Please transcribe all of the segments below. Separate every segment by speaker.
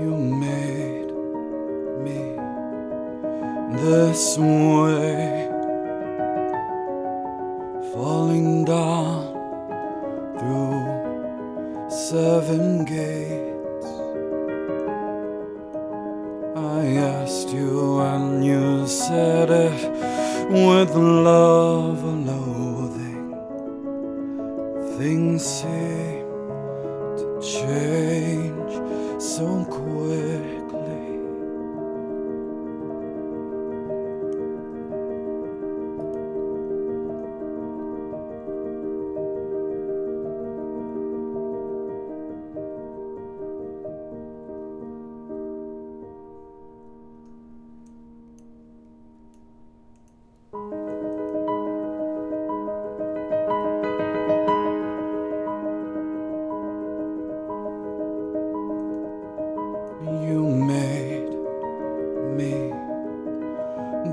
Speaker 1: You made me this way, falling down through seven gates. I asked you, and you said it with love or loathing. Things seem change so quickly.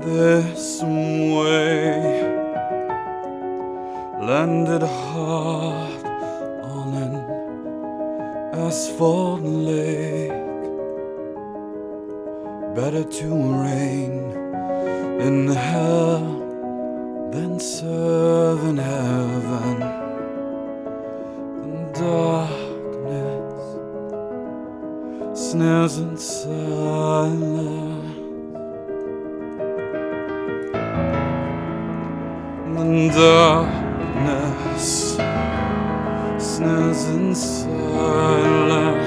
Speaker 1: This way. Landed hard on an asphalt lake. Better to reign in hell than serve in heaven. The darkness snares and silence. The darkness snares and silence.